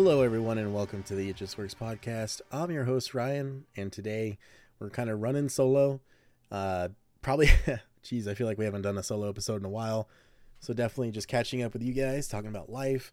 Hello, everyone, and welcome to the It Just Works podcast. I'm your host, Ryan, and today we're kind of running solo. Uh, probably, geez, I feel like we haven't done a solo episode in a while. So, definitely just catching up with you guys, talking about life,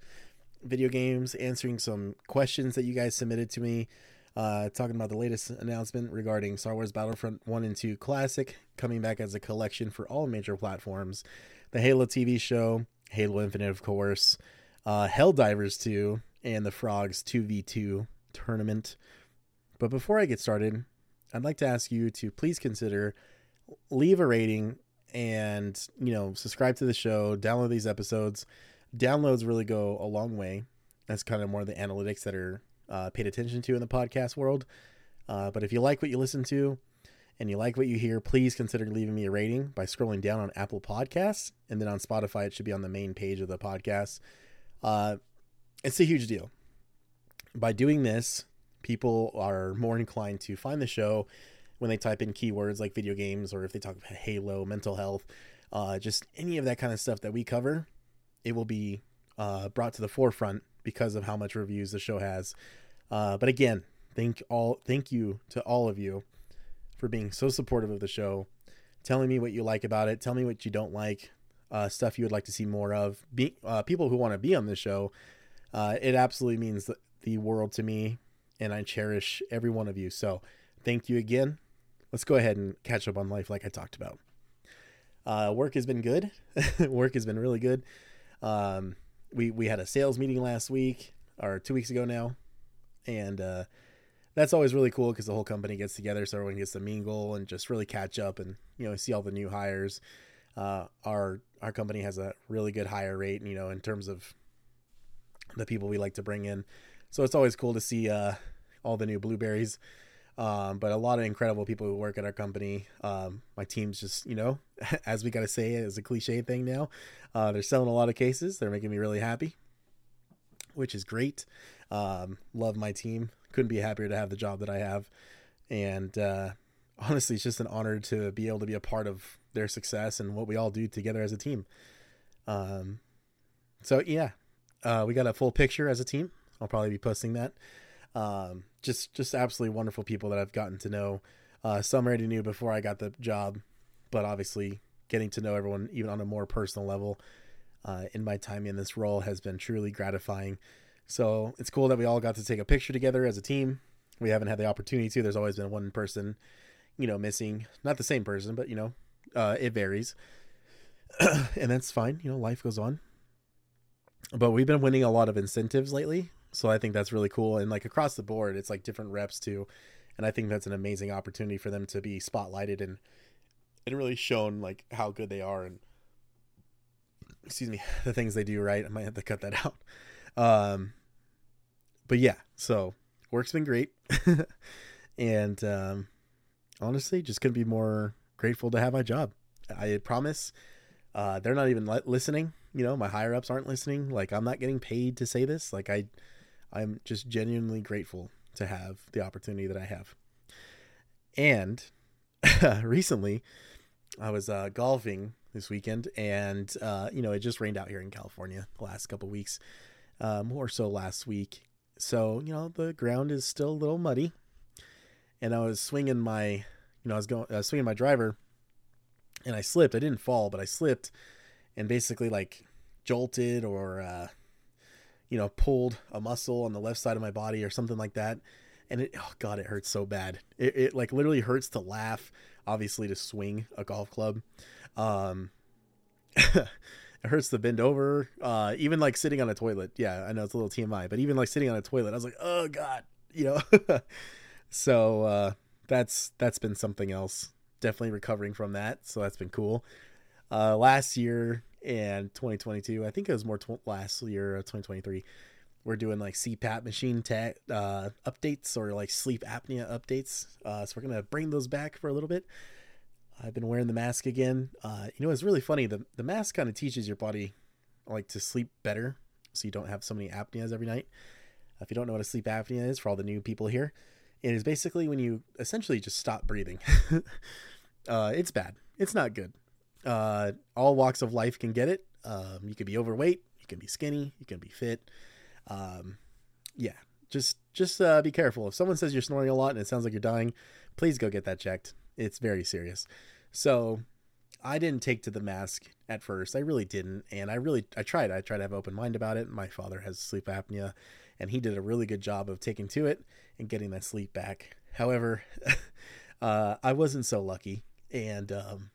video games, answering some questions that you guys submitted to me, uh, talking about the latest announcement regarding Star Wars Battlefront 1 and 2 Classic coming back as a collection for all major platforms, the Halo TV show, Halo Infinite, of course, uh, Helldivers 2, and the Frogs 2v2 tournament. But before I get started, I'd like to ask you to please consider leave a rating and, you know, subscribe to the show, download these episodes. Downloads really go a long way. That's kind of more of the analytics that are uh, paid attention to in the podcast world. Uh, but if you like what you listen to and you like what you hear, please consider leaving me a rating by scrolling down on Apple Podcasts. And then on Spotify, it should be on the main page of the podcast. Uh, it's a huge deal. By doing this, people are more inclined to find the show when they type in keywords like video games or if they talk about Halo, mental health, uh, just any of that kind of stuff that we cover. It will be uh, brought to the forefront because of how much reviews the show has. Uh, but again, thank all thank you to all of you for being so supportive of the show, telling me what you like about it, tell me what you don't like, uh, stuff you would like to see more of. Be, uh, people who want to be on the show uh, it absolutely means the world to me, and I cherish every one of you. So, thank you again. Let's go ahead and catch up on life, like I talked about. Uh, work has been good. work has been really good. Um, we we had a sales meeting last week or two weeks ago now, and uh, that's always really cool because the whole company gets together, so everyone gets to mingle and just really catch up and you know see all the new hires. Uh, our our company has a really good hire rate, you know, in terms of the people we like to bring in. So it's always cool to see uh, all the new blueberries. Um, but a lot of incredible people who work at our company. Um, my team's just, you know, as we got to say it as a cliche thing now, uh, they're selling a lot of cases. They're making me really happy, which is great. Um, love my team. Couldn't be happier to have the job that I have. And uh, honestly, it's just an honor to be able to be a part of their success and what we all do together as a team. Um, so yeah, uh, we got a full picture as a team. I'll probably be posting that. Um, just just absolutely wonderful people that I've gotten to know. Uh, some already knew before I got the job, but obviously getting to know everyone even on a more personal level uh, in my time in this role has been truly gratifying. So it's cool that we all got to take a picture together as a team. We haven't had the opportunity to. There's always been one person, you know, missing. Not the same person, but you know, uh, it varies, and that's fine. You know, life goes on but we've been winning a lot of incentives lately so i think that's really cool and like across the board it's like different reps too and i think that's an amazing opportunity for them to be spotlighted and and really shown like how good they are and excuse me the things they do right? I might have to cut that out. Um but yeah so work's been great. And um honestly just couldn't be more grateful to have my job. I promise uh they're not even listening you know my higher ups aren't listening like i'm not getting paid to say this like i i'm just genuinely grateful to have the opportunity that i have and recently i was uh, golfing this weekend and uh, you know it just rained out here in california the last couple weeks uh, more so last week. So you know the ground is still a little muddy, and I was swinging my, you know, I was going, I was swinging my driver, and I slipped. I didn't fall, but I slipped, and basically like jolted or, uh, you know, pulled a muscle on the left side of my body or something like that. And it, oh god, it hurts so bad. It, it like literally hurts to laugh. Obviously, to swing a golf club. Um, it hurts to bend over. Uh, even like sitting on a toilet. Yeah, I know it's a little TMI, but even like sitting on a toilet, I was like, oh god, you know. so uh, that's that's been something else. Definitely recovering from that. So that's been cool. Uh, last year and 2022, I think it was more tw- last year, 2023. We're doing like CPAP machine tech uh, updates or like sleep apnea updates. Uh, so we're gonna bring those back for a little bit. I've been wearing the mask again. Uh, you know, it's really funny. The the mask kind of teaches your body like to sleep better, so you don't have so many apneas every night. If you don't know what a sleep apnea is, for all the new people here, it is basically when you essentially just stop breathing. uh, it's bad. It's not good. Uh, all walks of life can get it. Um, you can be overweight. You can be skinny. You can be fit. Um, yeah, just just uh, be careful. If someone says you're snoring a lot and it sounds like you're dying, please go get that checked. It's very serious. So I didn't take to the mask at first. I really didn't, and I really I tried. I tried to have open mind about it. My father has sleep apnea, and he did a really good job of taking to it and getting that sleep back. However, uh, I wasn't so lucky, and um,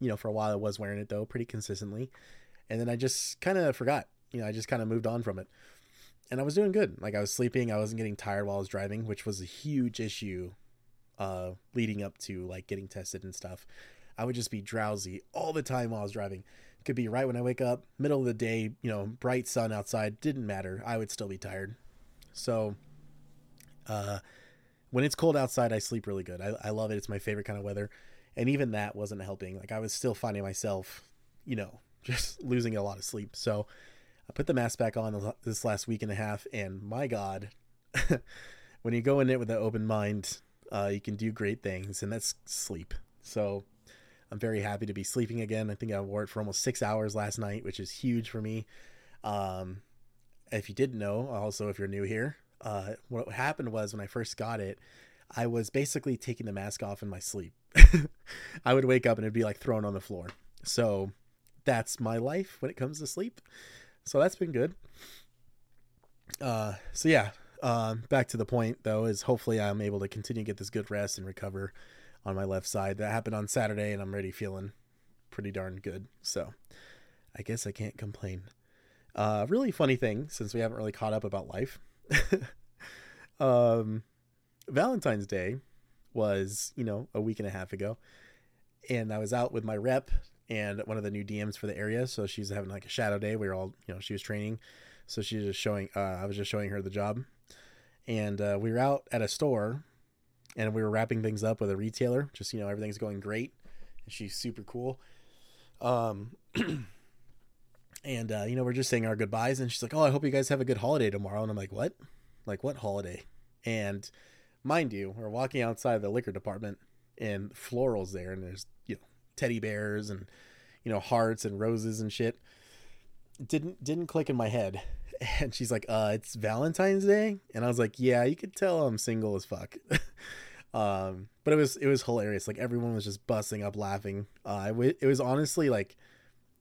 you know, for a while I was wearing it though pretty consistently, and then I just kind of forgot. You know, I just kind of moved on from it, and I was doing good. Like I was sleeping, I wasn't getting tired while I was driving, which was a huge issue uh, leading up to like getting tested and stuff. I would just be drowsy all the time while I was driving. Could be right when I wake up, middle of the day, you know, bright sun outside, didn't matter. I would still be tired. So, uh, when it's cold outside, I sleep really good. I, I love it. It's my favorite kind of weather. And even that wasn't helping. Like I was still finding myself, you know, just losing a lot of sleep. So I put the mask back on this last week and a half, and my God, when you go in it with an open mind, uh, you can do great things, and that's sleep. So I'm very happy to be sleeping again. I think I wore it for almost six hours last night, which is huge for me. Um, if you didn't know, also if you're new here, uh, what happened was when I first got it, I was basically taking the mask off in my sleep. I would wake up and it'd be like thrown on the floor. So that's my life when it comes to sleep. So that's been good. Uh, so yeah, um, back to the point though is hopefully I'm able to continue to get this good rest and recover on my left side. That happened on Saturday, and I'm already feeling pretty darn good. So I guess I can't complain. Uh, really funny thing since we haven't really caught up about life. um, Valentine's Day was you know a week and a half ago, and I was out with my rep and one of the new DMs for the area. So she's having like a shadow day. We were all you know she was training, so she was just showing. Uh, I was just showing her the job, and uh, we were out at a store and we were wrapping things up with a retailer. Just you know everything's going great. And she's super cool. Um and uh, you know we're just saying our goodbyes. And she's like oh i hope you guys have a good holiday tomorrow. And i'm like what? Like what holiday? And mind you we're walking outside the liquor department and florals there and there's you know teddy bears and you know hearts and roses and shit didn't didn't click in my head and she's like, uh, it's Valentine's Day. And I was like, yeah, you could tell I'm single as fuck. um, but it was, it was hilarious. Like everyone was just busting up laughing. Uh, w- it was honestly like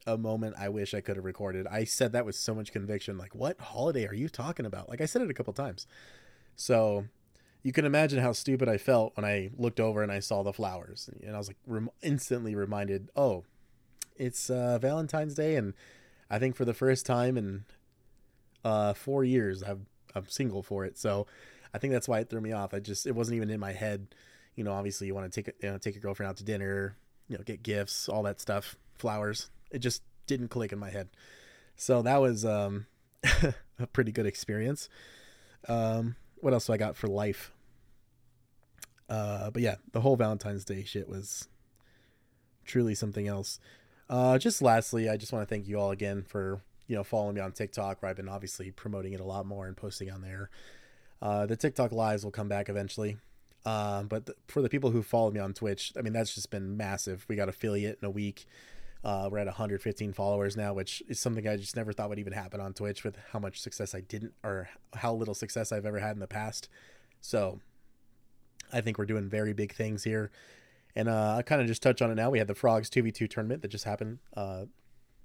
a moment I wish I could have recorded. I said that with so much conviction. Like, what holiday are you talking about? Like I said it a couple times. So you can imagine how stupid I felt when I looked over and I saw the flowers. And I was like rem- instantly reminded, oh, it's uh, Valentine's Day. And I think for the first time in uh, four years. I'm I'm single for it, so I think that's why it threw me off. I just it wasn't even in my head. You know, obviously you want to take you know, take your girlfriend out to dinner, you know, get gifts, all that stuff, flowers. It just didn't click in my head. So that was um, a pretty good experience. Um, what else do I got for life? Uh, but yeah, the whole Valentine's Day shit was truly something else. Uh, just lastly, I just want to thank you all again for you know, following me on TikTok, where I've been obviously promoting it a lot more and posting on there. Uh, the TikTok lives will come back eventually. Um, but for the people who follow me on Twitch, I mean, that's just been massive. We got affiliate in a week. Uh, we're at 115 followers now, which is something I just never thought would even happen on Twitch with how much success I didn't, or how little success I've ever had in the past. So I think we're doing very big things here. And uh, I kind of just touch on it now. We had the Frogs 2v2 tournament that just happened uh,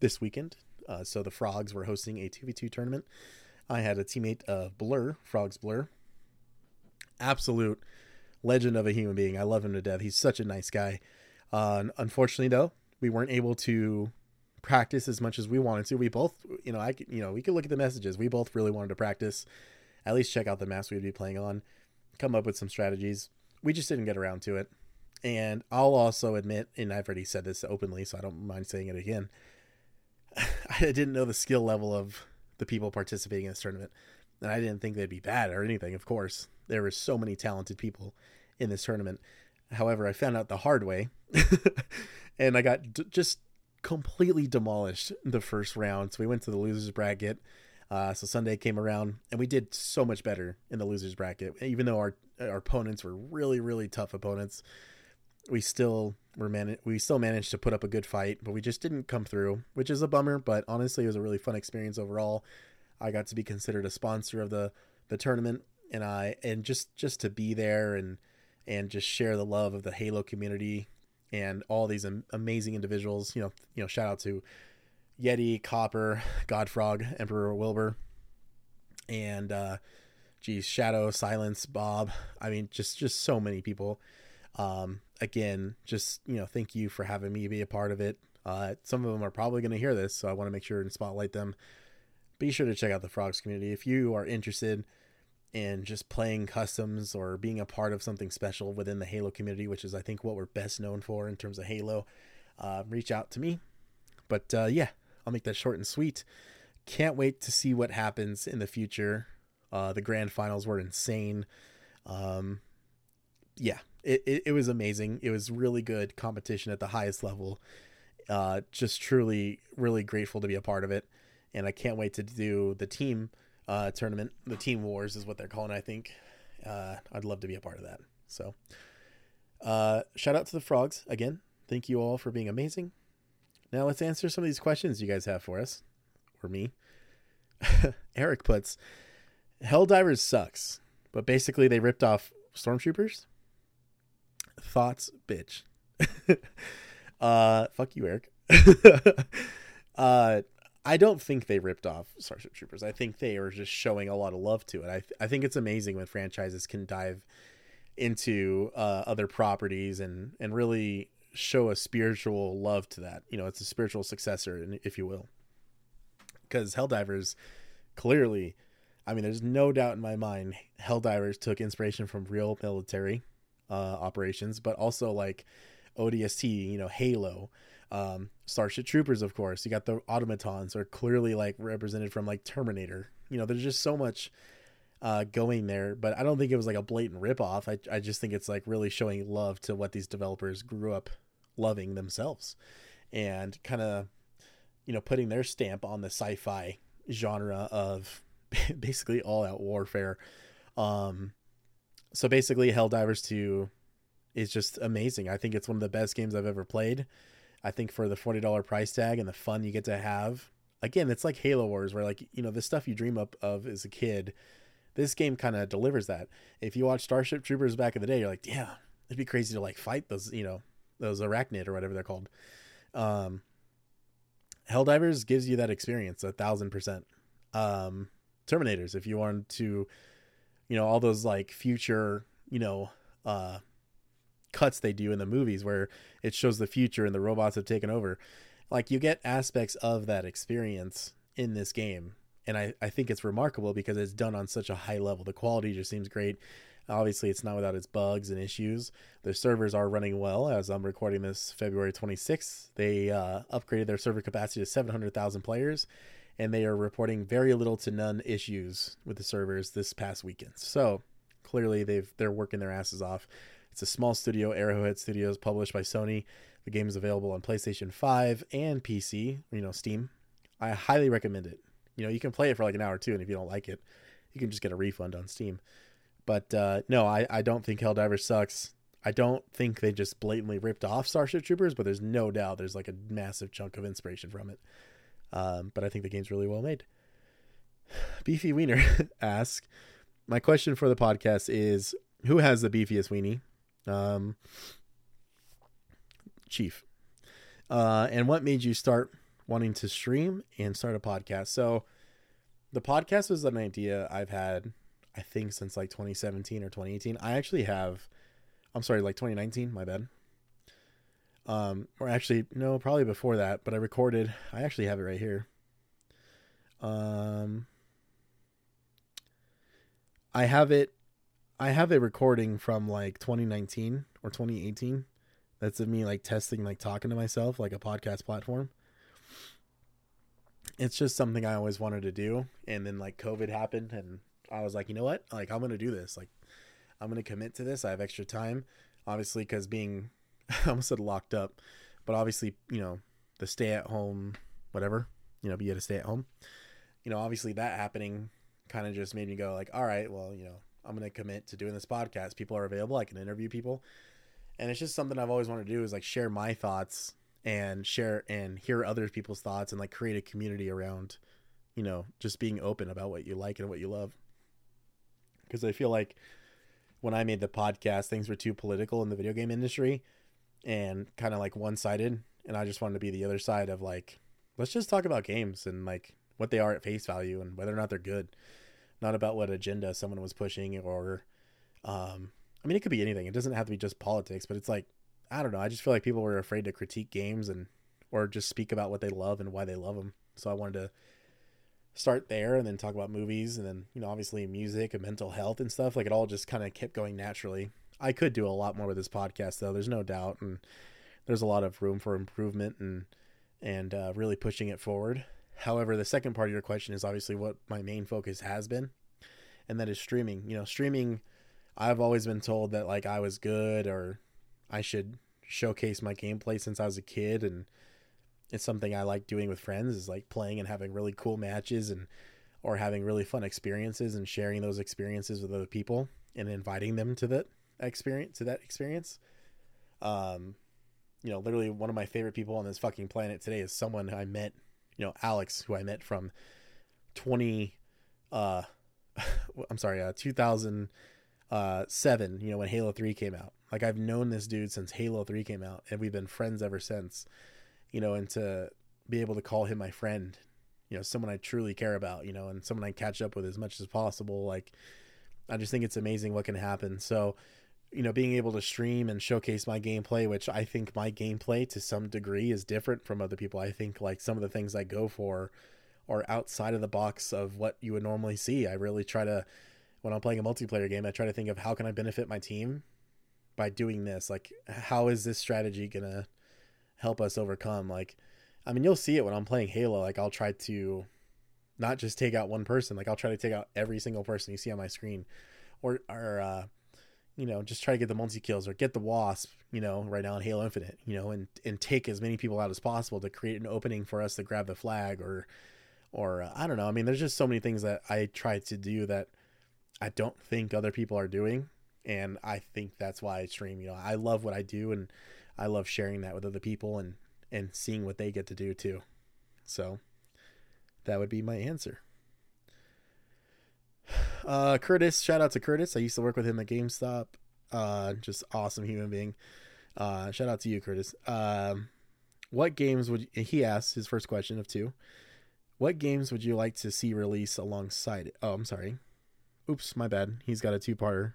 this weekend. Uh, so the Frogs were hosting a 2v2 tournament. I had a teammate of Blur, Frogs Blur. Absolute legend of a human being. I love him to death. He's such a nice guy. Uh, unfortunately, though, we weren't able to practice as much as we wanted to. We both, you know, I you know, we could look at the messages. We both really wanted to practice, at least check out the maps we'd be playing on, come up with some strategies. We just didn't get around to it. And I'll also admit, and I've already said this openly, so I don't mind saying it again. I didn't know the skill level of the people participating in this tournament, and I didn't think they'd be bad or anything. Of course, there were so many talented people in this tournament. However, I found out the hard way and I got d- just completely demolished the first round. So we went to the losers bracket. Uh, so Sunday came around, and we did so much better in the losers bracket. Even though our our opponents were really really tough opponents, we still were man we still managed to put up a good fight, but we just didn't come through, which is a bummer. But honestly, it was a really fun experience overall. I got to be considered a sponsor of the the tournament, and I and just just to be there and and just share the love of the Halo community and all these am- amazing individuals. You know, you know, shout out to Yeti, Copper, Godfrog, Emperor Wilbur, and uh, geez, Shadow, Silence, Bob. I mean, just just so many people. Um, again, just you know, thank you for having me be a part of it. Uh, some of them are probably going to hear this, so I want to make sure and spotlight them. Be sure to check out the Frogs community if you are interested and just playing customs or being a part of something special within the Halo community, which is I think what we're best known for in terms of Halo, uh, reach out to me. But uh, yeah, I'll make that short and sweet. Can't wait to see what happens in the future. Uh, the grand finals were insane. Um, yeah, it, it, it was amazing. It was really good competition at the highest level. Uh, just truly, really grateful to be a part of it. And I can't wait to do the team uh, tournament. The Team Wars is what they're calling. I think. Uh, I'd love to be a part of that. So, uh, shout out to the frogs again. Thank you all for being amazing. Now let's answer some of these questions you guys have for us, or me. Eric puts, Helldivers sucks, but basically they ripped off Stormtroopers. Thoughts, bitch. uh, fuck you, Eric. uh, I don't think they ripped off Starship Troopers. I think they are just showing a lot of love to it. I th- I think it's amazing when franchises can dive into uh, other properties and and really show a spiritual love to that. You know, it's a spiritual successor, if you will. Because Helldivers clearly, I mean, there's no doubt in my mind, Helldivers took inspiration from real military uh, operations, but also like ODST, you know, Halo, um, Starship Troopers, of course. You got the automatons are clearly like represented from like Terminator. You know, there's just so much uh, going there, but I don't think it was like a blatant ripoff. I I just think it's like really showing love to what these developers grew up loving themselves, and kind of you know putting their stamp on the sci-fi genre of basically all out warfare. Um, so basically, Helldivers 2 is just amazing. I think it's one of the best games I've ever played. I think for the forty dollar price tag and the fun you get to have, again, it's like Halo Wars, where like you know the stuff you dream up of as a kid. This game kind of delivers that. If you watch Starship Troopers back in the day, you're like, yeah, it'd be crazy to like fight those, you know, those arachnid or whatever they're called. Um, Helldivers gives you that experience a thousand percent. Um, Terminators, if you want to, you know, all those like future, you know, uh, cuts they do in the movies where it shows the future and the robots have taken over. Like you get aspects of that experience in this game. And I, I think it's remarkable because it's done on such a high level. The quality just seems great. Obviously, it's not without its bugs and issues. The servers are running well. As I'm recording this February 26th, they uh, upgraded their server capacity to 700,000 players, and they are reporting very little to none issues with the servers this past weekend. So clearly, they've they're working their asses off. It's a small studio, Arrowhead Studios, published by Sony. The game is available on PlayStation 5 and PC, you know, Steam. I highly recommend it. You know, you can play it for like an hour or two, and if you don't like it, you can just get a refund on Steam. But uh, no, I, I don't think Helldivers sucks. I don't think they just blatantly ripped off Starship Troopers, but there's no doubt there's like a massive chunk of inspiration from it. Um, but I think the game's really well made. Beefy Wiener asks, my question for the podcast is who has the beefiest weenie? Um, Chief. Uh, and what made you start wanting to stream and start a podcast? So the podcast was an idea I've had, I think, since like 2017 or 2018. I actually have, I'm sorry, like 2019, my bad. Um, or actually, no, probably before that, but I recorded, I actually have it right here. Um, I have it I have a recording from like 2019 or 2018 that's of me like testing like talking to myself like a podcast platform. It's just something I always wanted to do and then like COVID happened and I was like, "You know what? Like I'm to do this. Like I'm to commit to this. I have extra time obviously cuz being I almost said locked up, but obviously, you know, the stay at home whatever, you know, be able to stay at home. You know, obviously that happening kind of just made me go like, all right, well, you know, I'm to commit to doing this podcast. People are available. I can interview people. And it's just something I've always wanted to do is like share my thoughts and share and hear other people's thoughts and like create a community around, you know, just being open about what you like and what you love. Because I feel like when I made the podcast, things were too political in the video game industry and kind of like one sided. And I just wanted to be the other side of like, let's just talk about games and like what they are at face value and whether or not they're good not about what agenda someone was pushing or um I mean it could be anything. It doesn't have to be just politics, but it's like I don't know. I just feel like people were afraid to critique games and or just speak about what they love and why they love them. So I wanted to start there and then talk about movies and then, you know, obviously music and mental health and stuff. Like it all just kind of kept going naturally. I could do a lot more with this podcast though. There's no doubt and there's a lot of room for improvement and and uh, really pushing it forward. However, the second part of your question is obviously what my main focus has been, and that is streaming. You know, streaming, I've always been told that like I was good or I should showcase my gameplay since I was a kid and it's something I like doing with friends is like playing and having really cool matches and or having really fun experiences and sharing those experiences with other people and inviting them to that experience to that experience. Um, you know, literally one of my favorite people on this fucking planet today is someone I met, you know, Alex, who I met from 20, uh, I'm sorry, uh, 2000, uh, Seven, you know, when Halo Three came out. Like I've known this dude since Halo Three came out, and we've been friends ever since. You know, and to be able to call him my friend, you know, someone I truly care about, you know, and someone I catch up with as much as possible. Like, I just think it's amazing what can happen. So, you know, being able to stream and showcase my gameplay, which I think my gameplay to some degree is different from other people. I think like some of the things I go for are outside of the box of what you would normally see. I really try to when I'm playing a multiplayer game, I try to think of how can I benefit my team by doing this? Like, how is this strategy going to help us overcome? Like, I mean, you'll see it when I'm playing Halo. Like, I'll try to not just take out one person, like, I'll try to take out every single person you see on my screen. Or, or, uh, you know, just try to get the multi kills or get the wasp, you know, right now in Halo Infinite, you know, and and take as many people out as possible to create an opening for us to grab the flag or or uh, I don't know. I mean, there's just so many things that I try to do that I don't think other people are doing, and I think that's why I stream. You know, I love what I do, and I love sharing that with other people and and seeing what they get to do too. So that would be my answer. Uh, Curtis, shout out to Curtis. I used to work with him at GameStop. Uh, just awesome human being. Uh, shout out to you, Curtis. Um, what games would he asked his first question of two? What games would you like to see release alongside? Oh, I'm sorry. Oops, my bad. He's got a two-parter.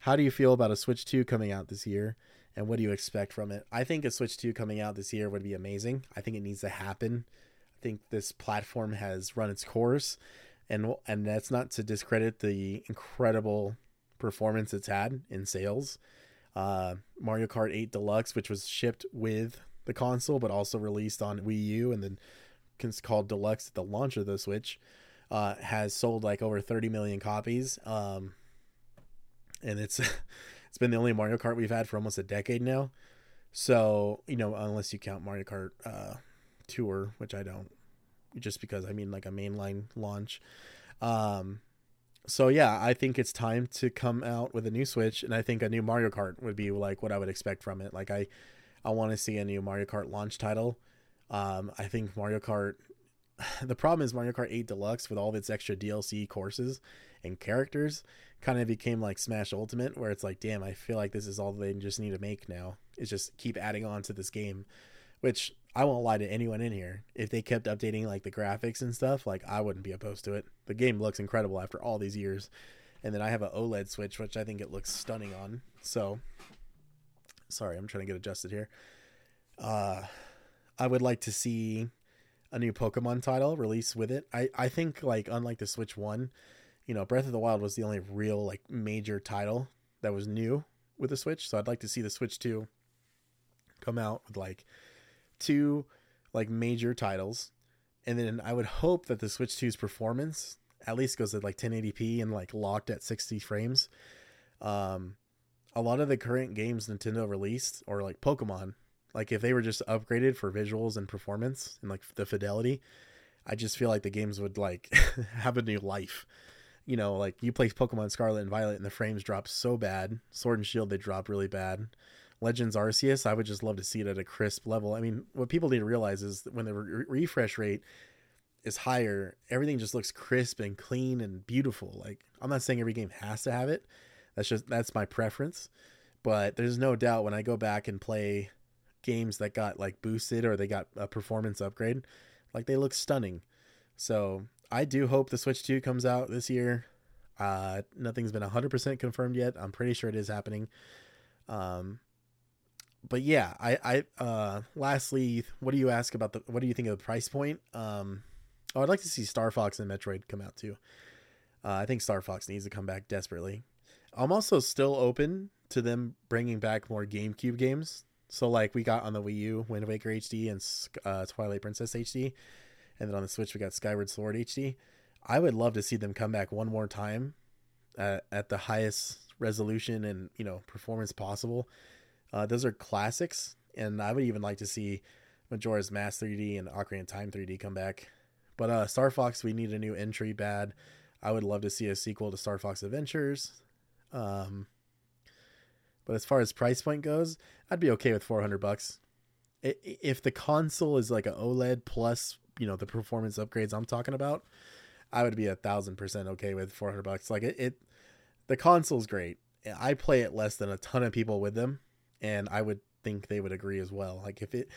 How do you feel about a Switch 2 coming out this year? And what do you expect from it? I think a Switch 2 coming out this year would be amazing. I think it needs to happen. I think this platform has run its course and and that's not to discredit the incredible performance it's had in sales. Uh, Mario Kart 8 Deluxe, which was shipped with the console but also released on Wii U and then called Deluxe at the launch of the Switch, uh, has sold like over 30 million copies. Um, and it's it's been the only Mario Kart we've had for almost a decade now. So you know, unless you count Mario Kart uh, Tour, which I don't, just because I mean like a mainline launch. Um, so yeah, I think it's time to come out with a new Switch, and I think a new Mario Kart would be like what I would expect from it. Like I, I want to see a new Mario Kart launch title. Um, I think Mario Kart. The problem is Mario Kart 8 Deluxe with all of its extra DLC courses and characters kind of became like Smash Ultimate, where it's like, damn, I feel like this is all they just need to make now. Is just keep adding on to this game, which I won't lie to anyone in here. If they kept updating like the graphics and stuff, like I wouldn't be opposed to it. The game looks incredible after all these years. And then I have an OLED Switch, which I think it looks stunning on. So, sorry, I'm trying to get adjusted here. Uh, I would like to see a new Pokemon title released with it. I I think like unlike the Switch One, you know, Breath of the Wild was the only real like major title that was new with the Switch. So I'd like to see the Switch Two come out with like two like major titles, and then I would hope that the Switch 2's performance at least goes at like 1080p and like locked at 60 frames. Um, a lot of the current games Nintendo released, or like Pokemon, like if they were just upgraded for visuals and performance and like the fidelity, I just feel like the games would like have a new life. You know, like you play Pokemon Scarlet and Violet and the frames drop so bad. Sword and Shield they drop really bad. Legends Arceus, I would just love to see it at a crisp level. I mean, what people need to realize is that when the re- refresh rate is higher, everything just looks crisp and clean and beautiful. Like I'm not saying every game has to have it. That's just that's my preference. But there's no doubt when I go back and play games that got like boosted or they got a performance upgrade, like they look stunning. So I do hope the Switch 2 comes out this year. Uh, nothing's been 100% confirmed yet. I'm pretty sure it is happening. Um, but yeah, I, I, uh, lastly, what do you ask about the, what do you think of the price point? Um, oh, I'd like to see Star Fox and Metroid come out too. Uh, I think Star Fox needs to come back desperately. I'm also still open to them bringing back more GameCube games. So like we got on the Wii U Wind Waker HD and uh, Twilight Princess HD, and then on the Switch we got Skyward Sword HD. I would love to see them come back one more time at, at the highest resolution and you know performance possible uh, those are classics, and I would even like to see Majora's Mask 3D and Ocarina of Time 3D come back. But uh, Star Fox, we need a new entry bad. I would love to see a sequel to Star Fox Adventures. Um, but as far as price point goes, I'd be okay with 400 bucks. If the console is like an OLED plus, you know, the performance upgrades I'm talking about, I would be a thousand percent okay with 400 bucks. Like it, it the console's great. I play it less than a ton of people with them, and I would think they would agree as well. Like if it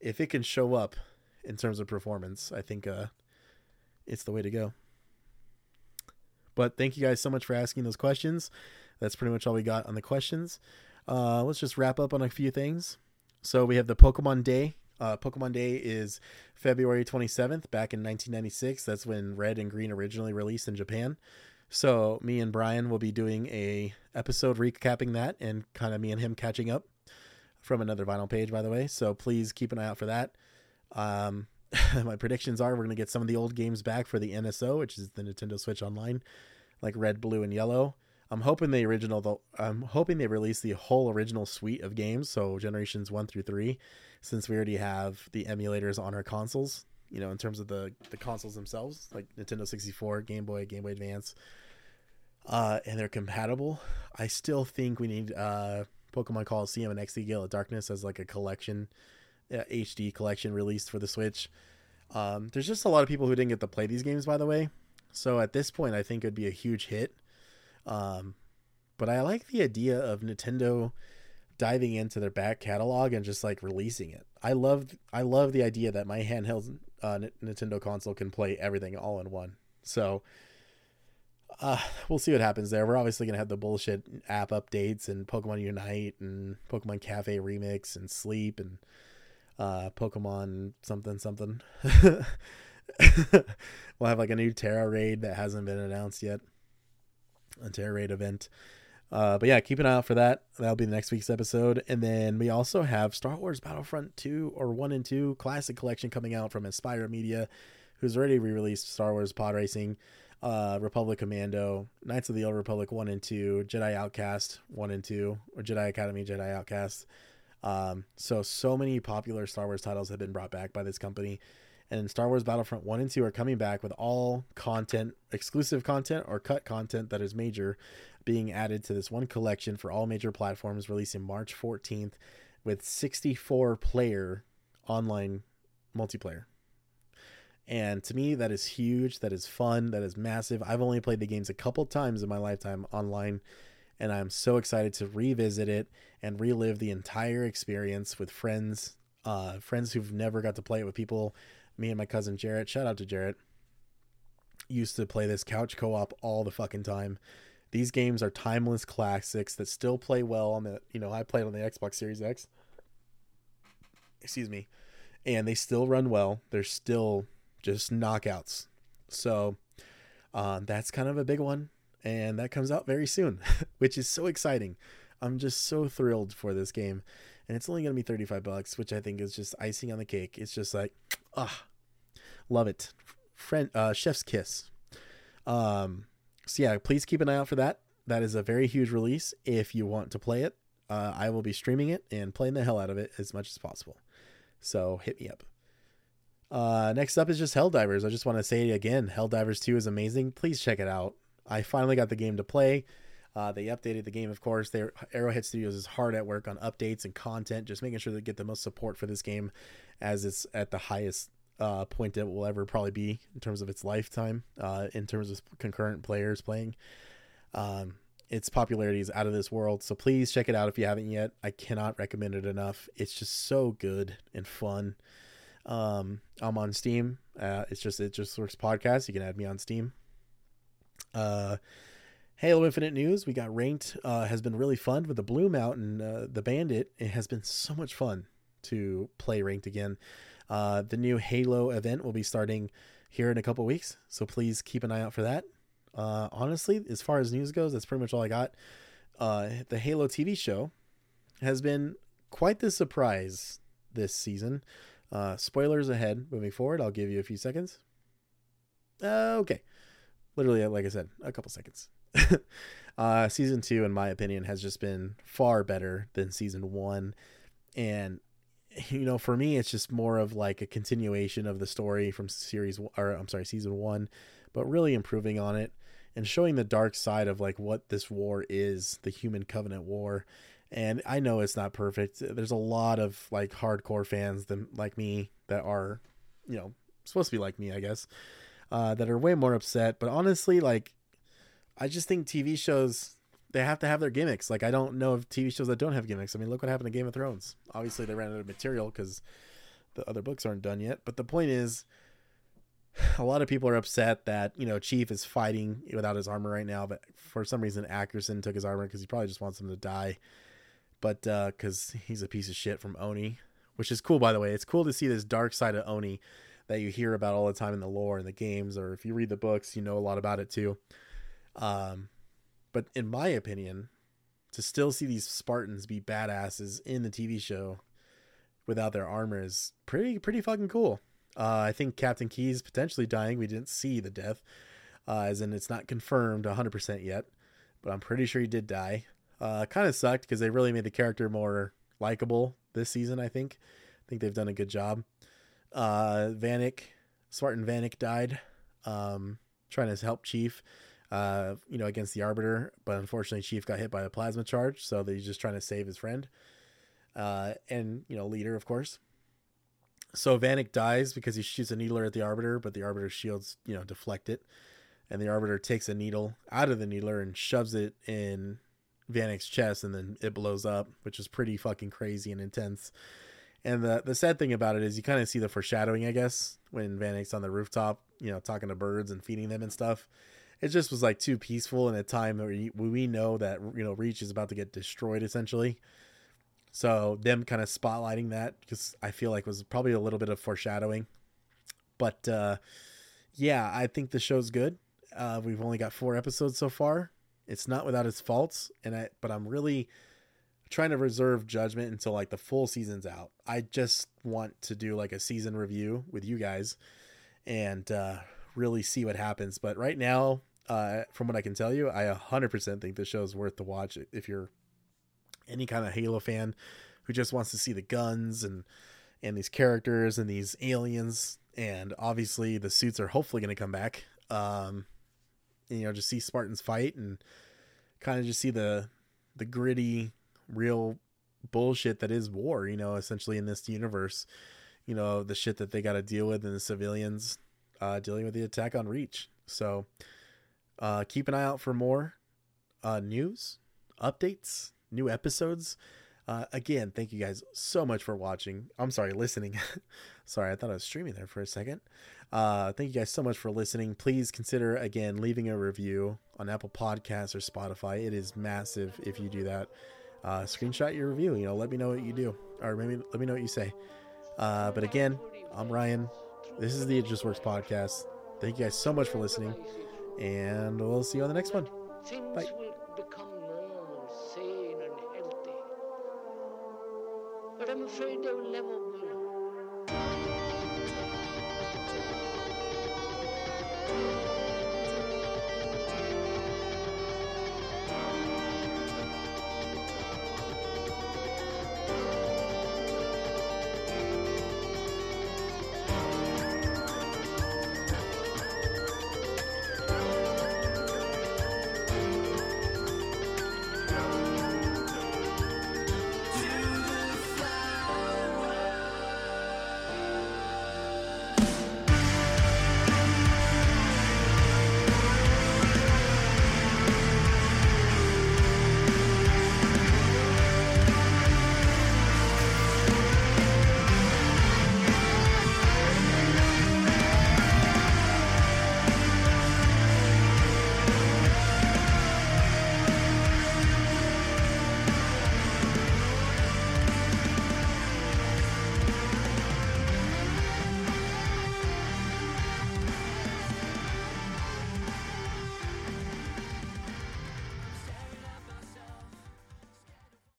if it can show up in terms of performance, I think uh, it's the way to go. But thank you guys so much for asking those questions. That's pretty much all we got on the questions. Uh, let's just wrap up on a few things. So we have the Pokemon Day. Uh, Pokemon Day is February 27th, back in 1996. That's when Red and Green originally released in Japan. So me and Brian will be doing a episode recapping that and kind of me and him catching up from another vinyl page, by the way. So please keep an eye out for that. Um, my predictions are we're going to get some of the old games back for the NSO, which is the Nintendo Switch Online, like Red, Blue, and Yellow. I'm hoping the original, though. I'm hoping they release the whole original suite of games, so generations one through three, since we already have the emulators on our consoles. You know, in terms of the the consoles themselves, like Nintendo 64, Game Boy, Game Boy Advance, uh, and they're compatible. I still think we need uh, Pokemon Colosseum and XD Gale of Darkness as like a collection, uh, HD collection released for the Switch. Um, there's just a lot of people who didn't get to play these games, by the way. So at this point, I think it'd be a huge hit. Um, but I like the idea of Nintendo diving into their back catalog and just like releasing it. I love I love the idea that my handheld uh, Nintendo console can play everything all in one. So uh, we'll see what happens there. We're obviously gonna have the bullshit app updates and Pokemon Unite and Pokemon Cafe Remix and Sleep and uh, Pokemon something something. we'll have like a new Tera raid that hasn't been announced yet. A Tera raid event. Uh, but yeah, keep an eye out for that. That'll be the next week's episode. And then we also have Star Wars Battlefront 2 or 1 and 2 Classic Collection coming out from Aspyr Media, who's already re released Star Wars Pod Racing uh, Republic Commando, Knights of the Old Republic 1 and 2, Jedi Outcast 1 and 2, or Jedi Academy, Jedi Outcast. Um, so, so many popular Star Wars titles have been brought back by this company. And Star Wars Battlefront 1 and 2 are coming back with all content, exclusive content or cut content that is major, being added to this one collection for all major platforms releasing March 14th with 64 player online multiplayer. And to me, that is huge. That is fun. That is massive. I've only played the games a couple times in my lifetime online, and I'm so excited to revisit it and relive the entire experience with friends, uh, friends who've never got to play it with people. Me and my cousin Jarrett, shout out to Jarrett, used to play this couch co op all the fucking time. These games are timeless classics that still play well on the, you know, I played on the Xbox Series X. Excuse me. And they still run well. They're still just knockouts. So um, that's kind of a big one, and that comes out very soon, which is so exciting. I'm just so thrilled for this game, and it's only gonna be 35 bucks, which I think is just icing on the cake. It's just like, ah, love it, friend, uh, chef's kiss. Um, so yeah, please keep an eye out for that. That is a very huge release. If you want to play it, uh, I will be streaming it and playing the hell out of it as much as possible. So hit me up. Uh, next up is just Helldivers. I just want to say it again, Helldivers 2 is amazing. Please check it out. I finally got the game to play. Uh, they updated the game, of course. Their Arrowhead Studios is hard at work on updates and content, just making sure they get the most support for this game as it's at the highest uh, point it will ever probably be in terms of its lifetime, uh, in terms of concurrent players playing. Um, its popularity is out of this world, so please check it out if you haven't yet. I cannot recommend it enough. It's just so good and fun. Um, I'm on Steam. Uh, it's just it just works podcast. You can add me on Steam. Uh, Halo Infinite news. We got ranked. Uh, has been really fun with the Blue Mountain, uh, the Bandit. It has been so much fun to play ranked again. Uh, the new Halo event will be starting here in a couple weeks, so please keep an eye out for that. Uh, honestly, as far as news goes, that's pretty much all I got. Uh, the Halo TV show has been quite the surprise this season. Uh, spoilers ahead. Moving forward, I'll give you a few seconds. Uh, okay, literally, like I said, a couple seconds. uh, season two, in my opinion, has just been far better than season one, and you know, for me, it's just more of like a continuation of the story from series, or I'm sorry, season one, but really improving on it and showing the dark side of like what this war is, the Human Covenant War, and I know it's not perfect. There's a lot of like hardcore fans than like me that are, you know, supposed to be like me, I guess, uh, that are way more upset. But honestly, like, I just think TV shows they have to have their gimmicks. Like, I don't know of TV shows that don't have gimmicks. I mean, look what happened to Game of Thrones. Obviously, they ran out of material because the other books aren't done yet. But the point is, a lot of people are upset that you know Chief is fighting without his armor right now, but for some reason Ackerson took his armor because he probably just wants him to die but because uh, he's a piece of shit from Oni, which is cool by the way. It's cool to see this dark side of Oni that you hear about all the time in the lore and the games, or if you read the books, you know a lot about it too. Um, but in my opinion, to still see these Spartans be badasses in the TV show without their armor is pretty pretty fucking cool. Uh, I think Captain Keyes potentially dying. We didn't see the death, uh, as in it's not confirmed 100% yet, but I'm pretty sure he did die. Uh, kind of sucked because they really made the character more likable this season. I think. I think they've done a good job. Uh, Vannak, Spartan Vannak died, um, trying to help Chief, uh, you know, against the Arbiter, but unfortunately Chief got hit by a plasma charge, so he's just trying to save his friend, uh, and you know, leader of course. So Vannak dies because he shoots a needler at the Arbiter, but the Arbiter's shields, you know, deflect it, and the Arbiter takes a needle out of the needler and shoves it in Vannak's chest and then it blows up, which is pretty fucking crazy and intense. And the the sad thing about it is you kind of see the foreshadowing, I guess, when Vannak's on the rooftop, you know, talking to birds and feeding them and stuff. It just was like too peaceful in a time where we know that you know Reach is about to get destroyed essentially. So them kind of spotlighting that because I feel like was probably a little bit of foreshadowing. But uh, yeah, I think the show's good. Uh, we've only got four episodes so far. It's not without its faults, and I but I'm really trying to reserve judgment until like the full season's out. I just want to do like a season review with you guys and uh, really see what happens. But right now, uh, from what I can tell you, I 100% think the show is worth the watch if you're any kind of Halo fan who just wants to see the guns and and these characters and these aliens, and obviously the suits are hopefully going to come back. Um, you know, just see Spartans fight and kind of just see the the gritty, real bullshit that is war. You know, essentially in this universe, you know the shit that they got to deal with and the civilians uh, dealing with the attack on Reach. So uh, keep an eye out for more uh, news, updates, new episodes. Uh, again, thank you guys so much for watching. I'm sorry, listening. sorry, I thought I was streaming there for a second. Uh, thank you guys so much for listening. Please consider again leaving a review on Apple Podcasts or Spotify. It is massive if you do that. Uh, screenshot your review. You know, let me know what you do, or maybe let me know what you say. Uh, but again, I'm Ryan. This is the It Just Works podcast. Thank you guys so much for listening, and we'll see you on the next one. Bye.